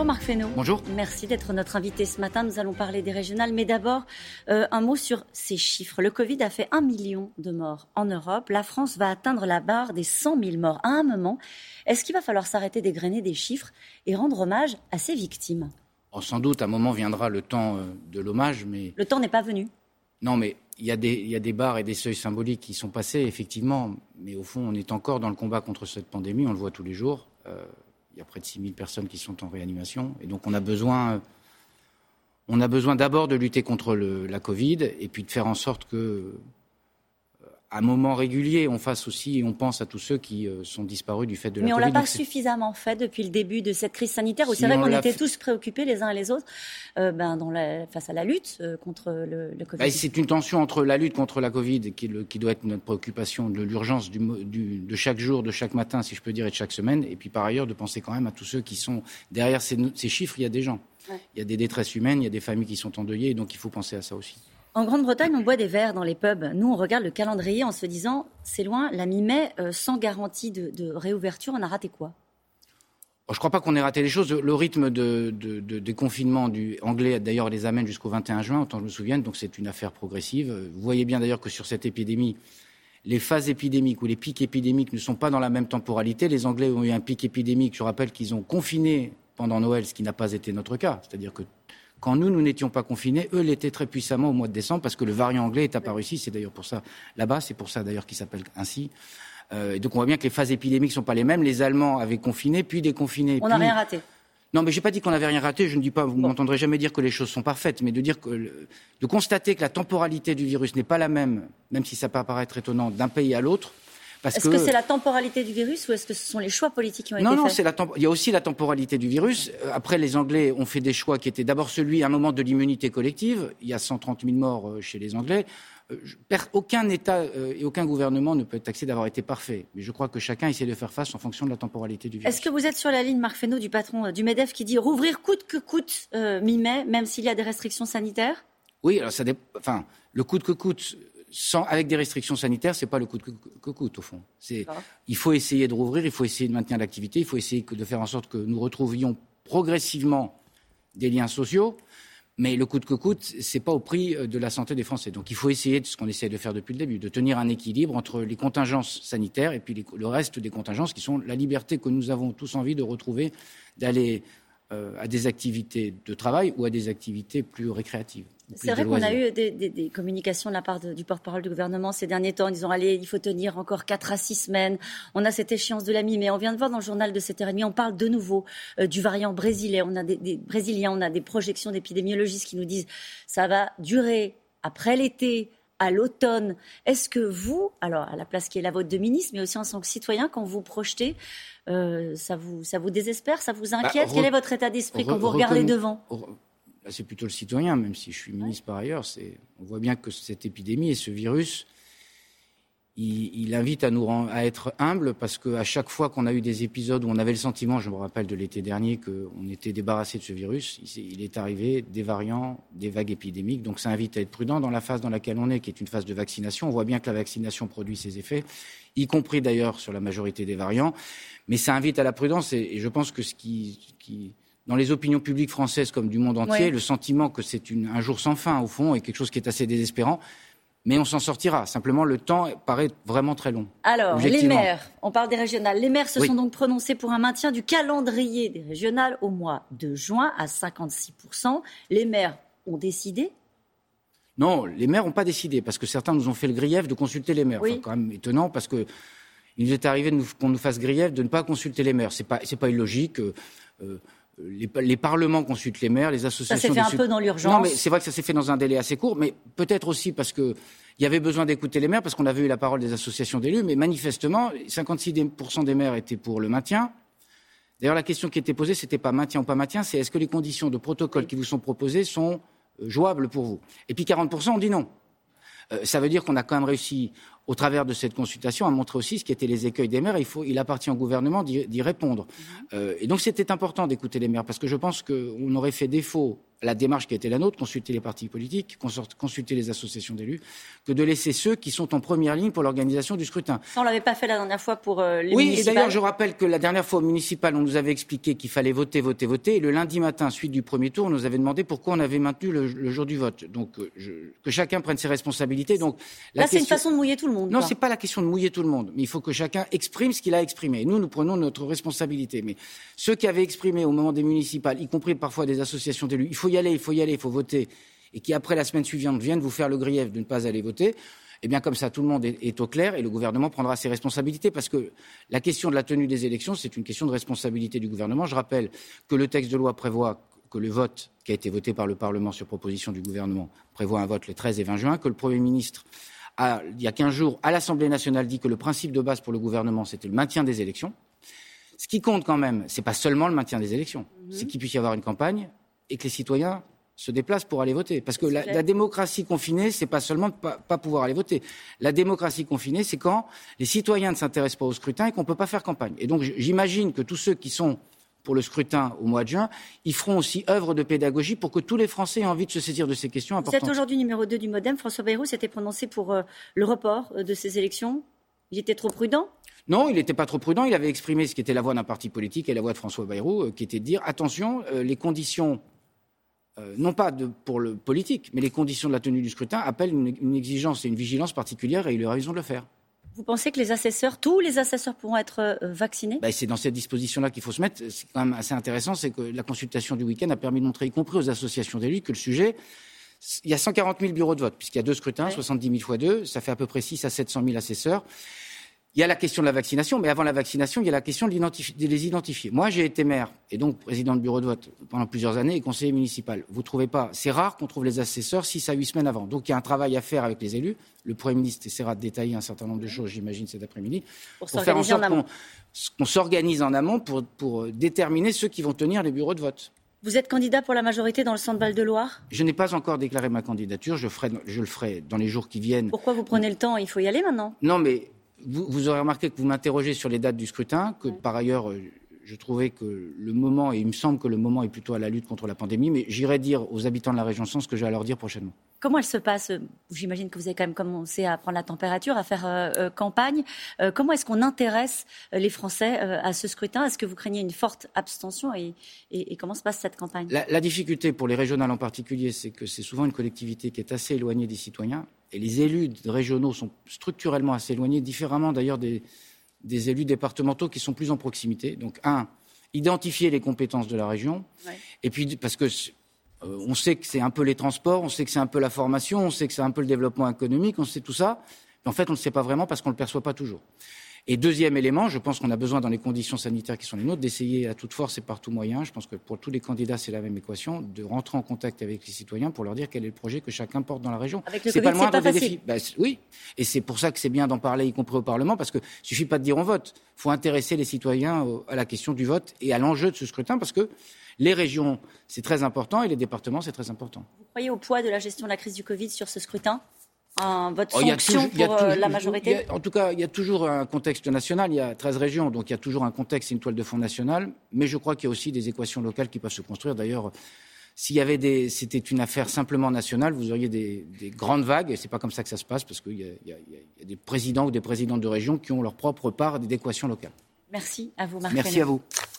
Bonjour Marc Fesneau. Bonjour. Merci d'être notre invité ce matin. Nous allons parler des régionales. Mais d'abord, euh, un mot sur ces chiffres. Le Covid a fait un million de morts en Europe. La France va atteindre la barre des 100 000 morts à un moment. Est-ce qu'il va falloir s'arrêter d'égrener des chiffres et rendre hommage à ces victimes? Oh, Sans doute, à un moment viendra le temps euh, de l'hommage, mais... Le temps n'est pas venu. Non, mais il y, a des, il y, a des, barres et des seuils symboliques qui sont passés, effectivement. Mais au fond, on est encore dans le combat contre cette pandémie. On le voit tous les jours. Euh, il y a près de 6000 personnes qui sont en réanimation. Et donc, on a besoin, on a besoin d'abord de lutter contre la Covid et puis de faire en sorte que à moment régulier, on fasse aussi, on pense à tous ceux qui euh, sont disparus du fait de la Mais on ne l'a pas suffisamment fait depuis le début de cette crise sanitaire, où c'est vrai qu'on était tous préoccupés les uns et les autres euh, ben, dans la, face à la lutte euh, contre le, le Covid. Ben, c'est une tension entre la lutte contre la Covid, qui, le, qui doit être notre préoccupation, de l'urgence du, du, de chaque jour, de chaque matin, si je peux dire, et de chaque semaine, et puis par ailleurs de penser quand même à tous ceux qui sont derrière ces, ces chiffres, il y a des gens. Ouais. Il y a des détresses humaines, il y a des familles qui sont endeuillées, donc il faut penser à ça aussi. En Grande-Bretagne, on boit des verres dans les pubs. Nous, on regarde le calendrier en se disant, c'est loin, la mi-mai, euh, sans garantie de, réouverture, on a raté quoi? Je ne crois pas qu'on ait raté les choses. Le rythme de, de déconfinement du anglais, d'ailleurs, les amène jusqu'au 21 juin, autant je me souvienne, donc c'est une affaire progressive. Vous voyez bien d'ailleurs que sur cette épidémie, les phases épidémiques ou les pics épidémiques ne sont pas dans la même temporalité. Les Anglais ont eu un pic épidémique. Je rappelle qu'ils ont confiné pendant Noël, ce qui n'a pas été notre cas. C'est-à-dire que quand nous, nous n'étions pas confinés, eux l'étaient très puissamment au mois de décembre parce que le variant anglais est apparu ici. C'est d'ailleurs pour ça là-bas, c'est pour ça d'ailleurs qu'il s'appelle ainsi. Euh, et donc on voit bien que les phases épidémiques ne sont pas les mêmes. Les Allemands avaient confiné, puis déconfiné. On n'a rien raté. Non, mais j'ai pas dit qu'on n'avait rien raté. Je ne dis pas, vous ne bon. m'entendrez jamais dire que les choses sont parfaites, mais de dire que, de constater que la temporalité du virus n'est pas la même, même si ça peut apparaître étonnant, d'un pays à l'autre. Est-ce que, que c'est la temporalité du virus ou est-ce que ce sont les choix politiques qui ont non, été non, faits Non, non, il y a aussi la temporalité du virus. Après, les Anglais ont fait des choix qui étaient d'abord celui, à un moment, de l'immunité collective. Il y a 130 000 morts chez les Anglais. Aucun État et aucun gouvernement ne peut être taxé d'avoir été parfait. Mais je crois que chacun essaie de faire face en fonction de la temporalité du virus. Est-ce que vous êtes sur la ligne, Marc Fesneau, du patron du MEDEF, qui dit rouvrir coûte que coûte euh, mi-mai, même s'il y a des restrictions sanitaires? Oui, alors ça dépend. Enfin, le coûte que coûte sans, avec des restrictions sanitaires, c'est pas le coût que, que coûte au fond. C'est, il faut essayer de rouvrir, il faut essayer de maintenir l'activité, il faut essayer de faire en sorte que nous retrouvions progressivement des liens sociaux. Mais le coût que coûte, c'est pas au prix de la santé des Français. Donc il faut essayer de ce qu'on essaie de faire depuis le début, de tenir un équilibre entre les contingences sanitaires et puis les, le reste des contingences qui sont la liberté que nous avons tous envie de retrouver, d'aller euh, à des activités de travail ou à des activités plus récréatives. C'est vrai qu'on a eu des, des, des, communications de la part de, du porte-parole du gouvernement ces derniers temps en disant allez, il faut tenir encore 4 à 6 semaines. On a cette échéance de la mi-mai. On vient de voir dans le journal de 7h30, on parle de nouveau euh, du variant brésilien. On a des, des Brésiliens, on a des projections d'épidémiologistes qui nous disent ça va durer après l'été, à l'automne. Est-ce que vous, alors à la place qui est la vôtre de ministre, mais aussi en tant que citoyen, quand vous projetez, euh, ça, vous, ça vous désespère, ça vous inquiète? bah, Quel est votre état d'esprit quand vous regardez devant? c'est plutôt le citoyen, même si je suis ministre par ailleurs. On voit bien que cette épidémie et ce virus, il, il invite à nous à être humbles parce qu'à chaque fois qu'on a eu des épisodes où on avait le sentiment, je me rappelle de l'été dernier, qu'on était débarrassé de ce virus, il, il, est arrivé des variants, des vagues épidémiques. Donc ça invite à être prudent dans la phase dans laquelle on est, qui est une phase de vaccination. On voit bien que la vaccination produit ses effets, y compris d'ailleurs sur la majorité des variants. Mais ça invite à la prudence et, et je pense que ce qui, qui dans les opinions publiques françaises comme du monde entier, ouais. le sentiment que c'est un jour sans fin, au fond, est quelque chose qui est assez désespérant. Mais on s'en sortira. Simplement, le temps paraît vraiment très long. Alors, les maires, on parle des régionales. Les maires se oui. sont donc prononcés pour un maintien du calendrier des régionales au mois de juin à 56%. Les maires ont décidé? Non, les maires n'ont pas décidé, parce que certains nous ont fait le grief de consulter les maires. Oui. C'est quand même étonnant, parce que il nous est arrivé qu'on nous fasse grief de ne pas consulter les maires. Ce n'est pas, pas illogique. Euh, les, les, parlements consultent les maires, les associations. Ça s'est fait un peu dans l'urgence. Non, mais c'est vrai que ça s'est fait dans un délai assez court, mais peut-être aussi parce que il y avait besoin d'écouter les maires, parce qu'on avait eu la parole des associations d'élus, mais manifestement, 56% des maires étaient pour le maintien. D'ailleurs, la question qui était posée, c'était pas maintien ou pas maintien, c'est est-ce que les conditions de protocole qui vous sont proposées sont jouables pour vous? Et puis 40% ont dit non. Euh, ça veut dire qu'on a quand même réussi, au travers de cette consultation, à montrer aussi ce qui étaient les écueils des maires. Il, faut, il appartient au gouvernement d'y répondre. Mmh. Euh, et donc c'était important d'écouter les maires, parce que je pense qu'on aurait fait défaut la démarche qui a été la nôtre, consulter les partis politiques, consulter les associations d'élus, que de laisser ceux qui sont en première ligne pour l'organisation du scrutin. on ne l'avait pas fait la dernière fois pour euh, les Oui, et d'ailleurs, je rappelle que la dernière fois au municipal, on nous avait expliqué qu'il fallait voter, voter, voter. Et le lundi matin, suite du premier tour, on nous avait demandé pourquoi on avait maintenu le, jour du vote. Donc, euh, que chacun prenne ses responsabilités. Donc, Là, c'est une façon de mouiller tout le monde. Non, ce n'est pas la question de mouiller tout le monde. Mais il faut que chacun exprime ce qu'il a exprimé. Nous, nous prenons notre responsabilité. Mais ceux qui avaient exprimé au moment des municipales, y compris parfois des associations d'élus, il faut y aller, il faut y aller, il faut voter, et qui après la semaine suivante viennent vous faire le grief de ne pas aller voter, eh bien comme ça tout le monde est, au clair et le gouvernement prendra ses responsabilités parce que la question de la tenue des élections, c'est une question de responsabilité du gouvernement. Je rappelle que le texte de loi prévoit que le vote qui a été voté par le Parlement sur proposition du gouvernement prévoit un vote les 13 et 20 juin, que le Premier ministre a, il y a 15 jours, à l'Assemblée nationale, dit que le principe de base pour le gouvernement, c'était le maintien des élections. Ce qui compte quand même, ce n'est pas seulement le maintien des élections, c'est qu'il puisse y avoir une campagne et que les citoyens se déplacent pour aller voter. Parce que la, démocratie confinée, c'est pas seulement de pas, pas pouvoir aller voter. La démocratie confinée, c'est quand les citoyens ne s'intéressent pas au scrutin et qu'on ne peut pas faire campagne. Et donc j'imagine que tous ceux qui sont pour le scrutin au mois de juin, ils feront aussi œuvre de pédagogie pour que tous les Français aient envie de se saisir de ces questions importantes. Vous êtes aujourd'hui numéro 2 du Modem. François Bayrou s'était prononcé pour euh, le report euh, de ces élections. Il était trop prudent? Non, il n'était pas trop prudent. Il avait exprimé ce qui était la voix d'un parti politique et la voix de François Bayrou, euh, qui était de dire attention, les conditions euh, non pas pour le politique, mais les conditions de la tenue du scrutin appellent une, exigence et une vigilance particulière et il a raison de le faire. Vous pensez que les assesseurs, tous les assesseurs pourront être euh, vaccinés? Ben, C'est dans cette disposition-là qu'il faut se mettre. C'est quand même assez intéressant, c'est que la consultation du week-end a permis de montrer, y compris aux associations d'élus, que le sujet, il y a 140 000 bureaux de vote, puisqu'il y a deux scrutins, 70 000 fois deux, ça fait à peu près 6 à 700 000 assesseurs. Il y a la question de la vaccination, mais avant la vaccination, il y a la question de, les identifier. Moi, j'ai été maire et donc président de bureau de vote pendant plusieurs années et conseiller municipal. Vous trouvez pas C'est rare qu'on trouve les assesseurs six à huit semaines avant. Donc il y a un travail à faire avec les élus. Le Premier ministre essaiera de détailler un certain nombre de choses, j'imagine, cet après-midi, pour, faire en sorte qu'on s'organise en amont pour, pour déterminer ceux qui vont tenir les bureaux de vote. Vous êtes candidat pour la majorité dans le Centre-Val de Loire Je n'ai pas encore déclaré ma candidature. Je, ferai, je le ferai dans les jours qui viennent. Pourquoi vous prenez le temps? Il faut y aller maintenant? Non, mais vous, aurez remarqué que vous m'interrogez sur les dates du scrutin, que par ailleurs, euh, je trouvais que le moment, et il me semble que le moment est plutôt à la lutte contre la pandémie, mais j'irai dire aux habitants de la région Sens ce que j'ai à leur dire prochainement. Comment elle se passe J'imagine que vous avez quand même commencé à prendre la température, à faire euh, euh, campagne. comment est-ce qu'on intéresse les Français à ce scrutin? Est-ce que vous craignez une forte abstention et, comment se passe cette campagne? La, la difficulté pour les régionales en particulier, c'est que c'est souvent une collectivité qui est assez éloignée des citoyens et les élus régionaux sont structurellement assez éloignés, différemment d'ailleurs des, élus départementaux qui sont plus en proximité. Donc, un, identifier les compétences de la région, et puis parce que euh, on sait que c'est un peu les transports, on sait que c'est un peu la formation, on sait que c'est un peu le développement économique, on sait tout ça, mais en fait on ne le sait pas vraiment parce qu'on ne le perçoit pas toujours. Et deuxième élément, je pense qu'on a besoin, dans les conditions sanitaires qui sont les nôtres, d'essayer à toute force et par tout moyen, je pense que pour tous les candidats, c'est la même équation, de rentrer en contact avec les citoyens pour leur dire quel est le projet que chacun porte dans la région. C'est pas le moindre des défis. Ben, oui, et c'est pour ça que c'est bien d'en parler, y compris au Parlement, parce qu'il ne suffit pas de dire on vote. Il faut intéresser les citoyens à la question du vote et à l'enjeu de ce scrutin, parce que les régions, c'est très important, et les départements, c'est très important. Vous croyez au poids de la gestion de la crise du Covid sur ce scrutin? Un vote oh, sanction pour euh, la majorité? En tout cas, il y a toujours un contexte national. Il y a 13 régions, donc il y a toujours un contexte et une toile de fond nationale. Mais je crois qu'il y a aussi des équations locales qui peuvent se construire. D'ailleurs, s'il y avait des, c'était une affaire simplement nationale, vous auriez des, grandes vagues. Et c'est pas comme ça que ça se passe, parce qu'il y, y, a des présidents ou des présidentes de régions qui ont leur propre part d'équations locales. Merci à vous, Marc. Merci à vous.